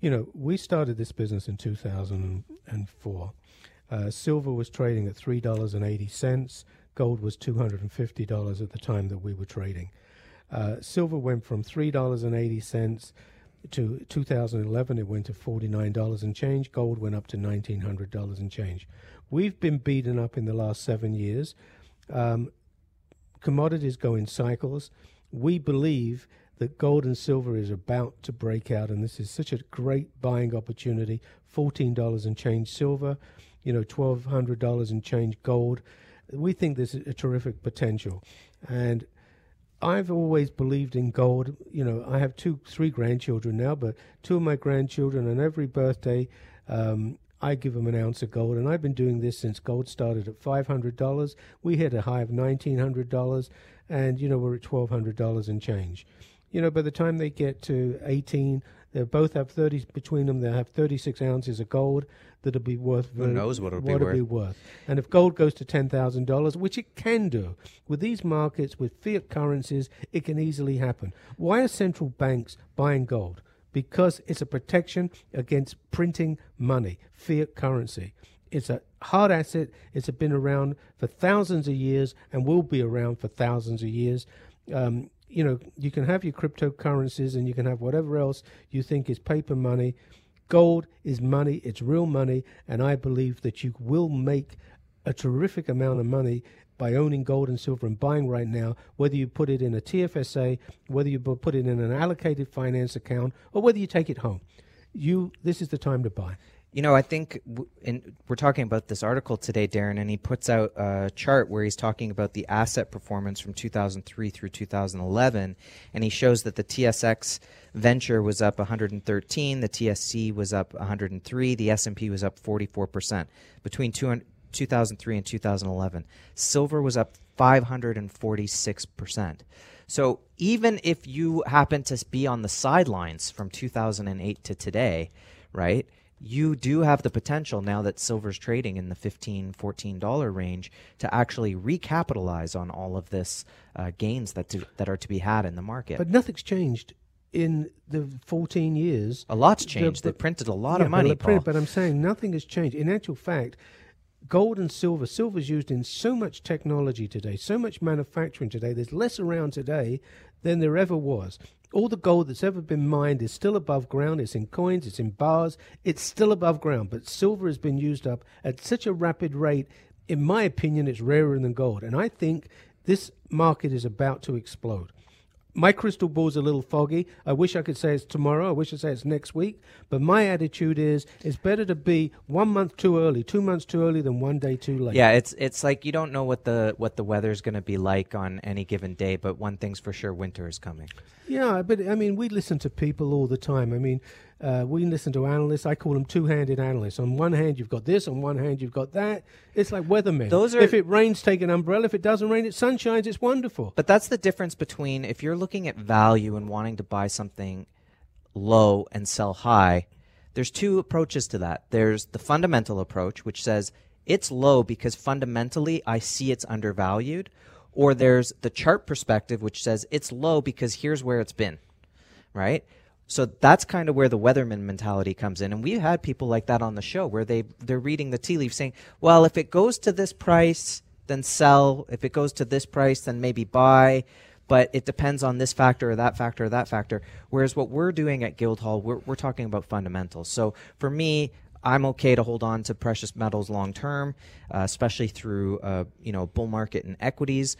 You know, we started this business in 2004. Uh, silver was trading at three dollars and eighty cents. Gold was two hundred and fifty dollars at the time that we were trading. Uh, silver went from three dollars and eighty cents to 2011. It went to forty nine dollars and change. Gold went up to nineteen hundred dollars and change. We've been beaten up in the last seven years. Um, commodities go in cycles. We believe that gold and silver is about to break out, and this is such a great buying opportunity. $14 and change silver, you know, twelve hundred dollars and change gold. We think there's a terrific potential, and I've always believed in gold. You know, I have two, three grandchildren now, but two of my grandchildren, on every birthday, um, I give them an ounce of gold, and I've been doing this since gold started at five hundred dollars. We hit a high of nineteen hundred dollars, and you know we're at twelve hundred dollars and change. You know, by the time they get to eighteen, they both have thirty between them. They have thirty six ounces of gold that'll be worth. Who knows what it'll, what be, worth. be worth? And if gold goes to ten thousand dollars, which it can do with these markets with fiat currencies, it can easily happen. Why are central banks buying gold? Because it's a protection against printing money, fiat currency. It's a hard asset. It's been around for thousands of years and will be around for thousands of years. Um, you know, you can have your cryptocurrencies and you can have whatever else you think is paper money. Gold is money, it's real money, and I believe that you will make a terrific amount of money by owning gold and silver and buying right now, whether you put it in a TFSA, whether you put it in an allocated finance account, or whether you take it home. You, this is the time to buy. You know, I think we're talking about this article today, Darren, and he puts out a chart where he's talking about the asset performance from 2003 through 2011, and he shows that the TSX Venture was up 113, the TSX was up 103, the S&P was up 44 percent between 2003 and 2011. Silver was up 546 percent. So even if you happen to be on the sidelines from 2008 to today, right? You do have the potential now that silver's trading in the 15 14 dollar range to actually recapitalize on all of this uh, gains that to, that are to be had in the market. But nothing's changed in the 14 years. A lot's changed. The, they printed a lot yeah, of money but, but i'm saying nothing has changed. In actual fact gold and silver silver is used in so much technology today so much manufacturing today there's less around today than there ever was all the gold that's ever been mined is still above ground. It's in coins, it's in bars, it's still above ground. But silver has been used up at such a rapid rate. In my opinion, it's rarer than gold. And I think this market is about to explode my crystal ball's a little foggy. I wish I could say it's tomorrow. I wish I could say it's next week. But my attitude is it's better to be one month too early, two months too early than one day too late. Yeah, it's it's like you don't know what the what the weather's going to be like on any given day, but one thing's for sure, winter is coming. Yeah, but I mean, we listen to people all the time. I mean, uh, we listen to analysts. I call them two-handed analysts. On one hand, you've got this. On one hand, you've got that. It's like weathermen. Those are, if it rains, take an umbrella. If it doesn't rain, it sunshines. It's wonderful. But that's the difference between if you're looking at value and wanting to buy something low and sell high. There's two approaches to that. There's the fundamental approach, which says it's low because fundamentally I see it's undervalued. Or there's the chart perspective, which says it's low because here's where it's been, right? So that's kind of where the weatherman mentality comes in. And we've had people like that on the show where they, they're reading the tea leaf saying, well, if it goes to this price, then sell. If it goes to this price, then maybe buy. But it depends on this factor or that factor or that factor. Whereas what we're doing at Guildhall, we're, we're talking about fundamentals. So for me, I'm okay to hold on to precious metals long term, uh, especially through uh, you know bull market and equities.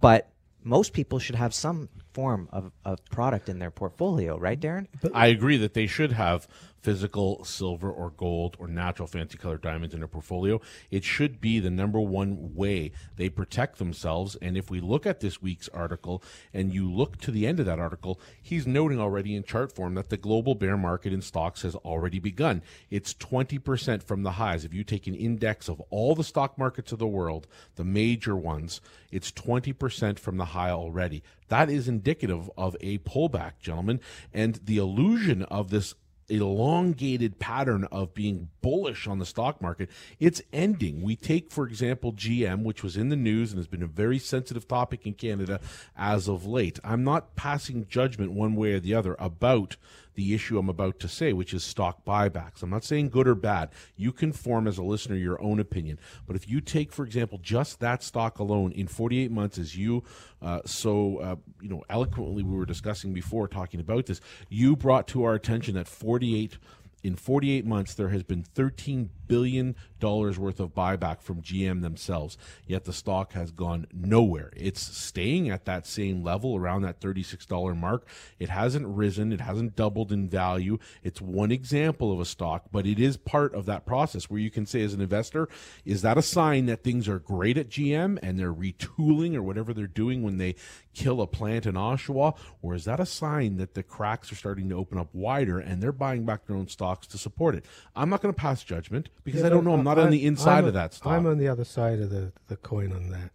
But most people should have some form of, of product in their portfolio, right, Darren? I agree that they should have physical silver or gold or natural fancy colored diamonds in their portfolio. It should be the number one way they protect themselves. And if we look at this week's article and you look to the end of that article, he's noting already in chart form that the global bear market in stocks has already begun. It's 20% from the highs. If you take an index of all the stock markets of the world, the major ones, it's 20% from the high already. That is indicative of a pullback, gentlemen. And the illusion of this elongated pattern of being bullish on the stock market, it's ending. We take, for example, GM, which was in the news and has been a very sensitive topic in Canada as of late. I'm not passing judgment one way or the other about the issue I'm about to say, which is stock buybacks. I'm not saying good or bad. You can form as a listener your own opinion. But if you take, for example, just that stock alone in 48 months, as you uh, so uh, you know eloquently we were discussing before, talking about this, you brought to our attention that 48 in 48 months, there has been 13 billion dollars worth of buyback from GM themselves. Yet the stock has gone nowhere. It's staying at that same level around that $36 mark. It hasn't risen, it hasn't doubled in value. It's one example of a stock, but it is part of that process where you can say as an investor, is that a sign that things are great at GM and they're retooling or whatever they're doing when they kill a plant in Oshawa, or is that a sign that the cracks are starting to open up wider and they're buying back their own stocks to support it? I'm not going to pass judgment because yeah, I don't know. I'm not I, on the inside of that stock. I'm on the other side of the, the coin on that.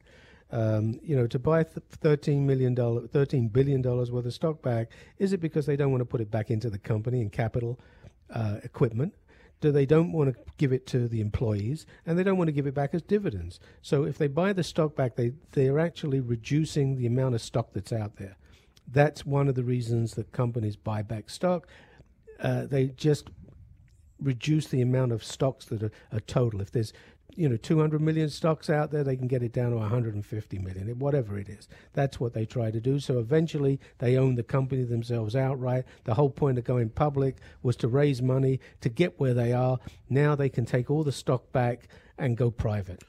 Um, you know, to buy th- thirteen million dollar, thirteen billion dollars worth of stock back, is it because they don't want to put it back into the company and capital uh, equipment? Do they don't want to give it to the employees, and they don't want to give it back as dividends? So if they buy the stock back, they they're actually reducing the amount of stock that's out there. That's one of the reasons that companies buy back stock. Uh, they just reduce the amount of stocks that are, are, total. If there's you know 200 million stocks out there, they can get it down to 150 million, whatever it is. That's what they try to do. So eventually, they own the company themselves outright. The whole point of going public was to raise money to get where they are. Now they can take all the stock back and go private.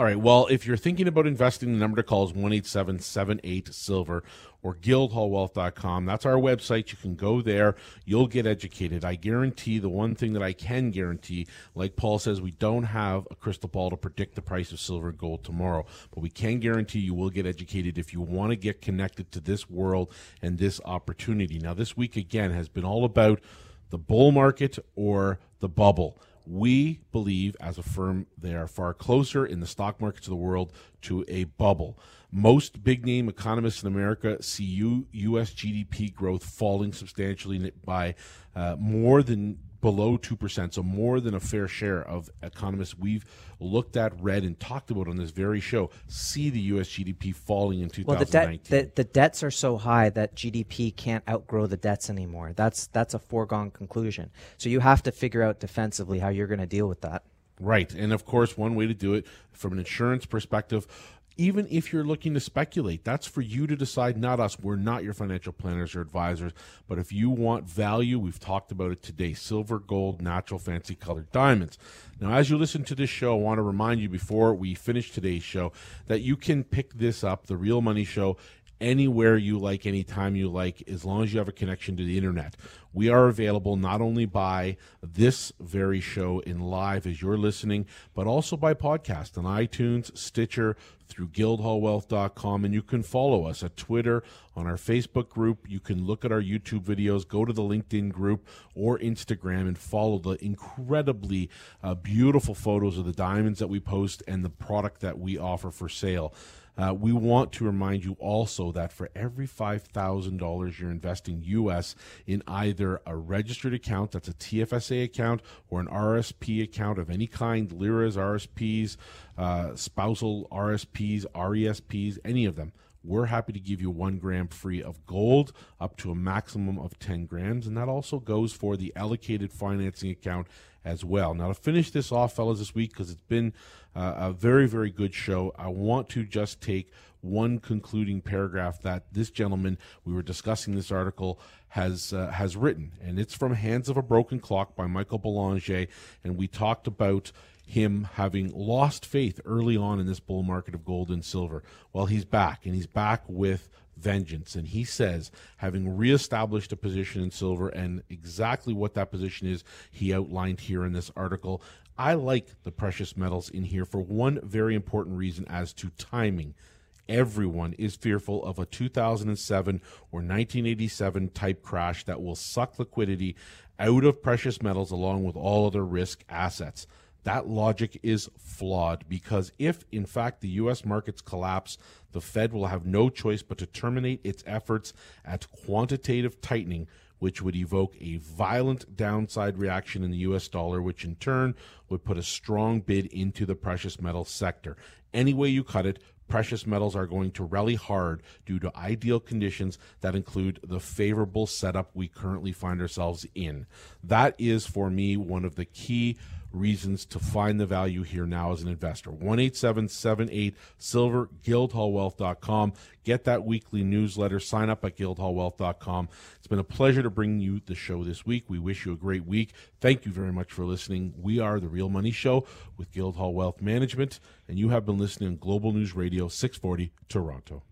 All right. Well, if you're thinking about investing, the number to call is 18778 Silver or guildhallwealth.com. That's our website. You can go there. You'll get educated. I guarantee the one thing that I can guarantee, like Paul says, we don't have a crystal ball to predict the price of silver and gold tomorrow, but we can guarantee you will get educated if you want to get connected to this world and this opportunity. Now, this week again has been all about the bull market or the bubble. We believe, as a firm, they are far closer in the stock markets of the world to a bubble. Most big name economists in America see U- U.S. GDP growth falling substantially by uh, more than below 2%, so more than a fair share of economists we've looked at, read, and talked about on this very show see the U.S. GDP falling in 2019. Well, the, debt, the, the debts are so high that GDP can't outgrow the debts anymore. That's, that's a foregone conclusion. So you have to figure out defensively how you're going to deal with that. Right. And of course, one way to do it from an insurance perspective, even if you're looking to speculate, that's for you to decide, not us. We're not your financial planners or advisors. But if you want value, we've talked about it today silver, gold, natural, fancy colored diamonds. Now, as you listen to this show, I want to remind you before we finish today's show that you can pick this up, The Real Money Show, anywhere you like, anytime you like, as long as you have a connection to the internet. We are available not only by this very show in live as you're listening, but also by podcast on iTunes, Stitcher, through guildhallwealth.com, and you can follow us at Twitter, on our Facebook group. You can look at our YouTube videos, go to the LinkedIn group or Instagram, and follow the incredibly uh, beautiful photos of the diamonds that we post and the product that we offer for sale. Uh, we want to remind you also that for every $5,000 you're investing US in either a registered account, that's a TFSA account, or an RSP account of any kind, LIRAs, RSPs, uh, spousal RSPs, RESPs, any of them, we're happy to give you one gram free of gold up to a maximum of 10 grams. And that also goes for the allocated financing account as well. Now, to finish this off, fellas, this week, because it's been uh, a very, very good show, I want to just take one concluding paragraph that this gentleman, we were discussing this article, has uh, has written. And it's from Hands of a Broken Clock by Michael Ballanger. And we talked about him having lost faith early on in this bull market of gold and silver. Well, he's back, and he's back with vengeance. And he says, having reestablished a position in silver and exactly what that position is, he outlined here in this article. I like the precious metals in here for one very important reason as to timing. Everyone is fearful of a 2007 or 1987 type crash that will suck liquidity out of precious metals along with all other risk assets. That logic is flawed because if, in fact, the U.S. markets collapse, the Fed will have no choice but to terminate its efforts at quantitative tightening, which would evoke a violent downside reaction in the U.S. dollar, which in turn would put a strong bid into the precious metal sector. Any way you cut it, precious metals are going to rally hard due to ideal conditions that include the favorable setup we currently find ourselves in. That is, for me, one of the key reasons to find the value here now as an investor. 18778 Silver, guildhallwealth.com. Get that weekly newsletter. Sign up at guildhallwealth.com. It's been a pleasure to bring you the show this week. We wish you a great week. Thank you very much for listening. We are the Real Money Show with Guildhall Wealth Management, and you have been listening on Global News Radio 640 Toronto.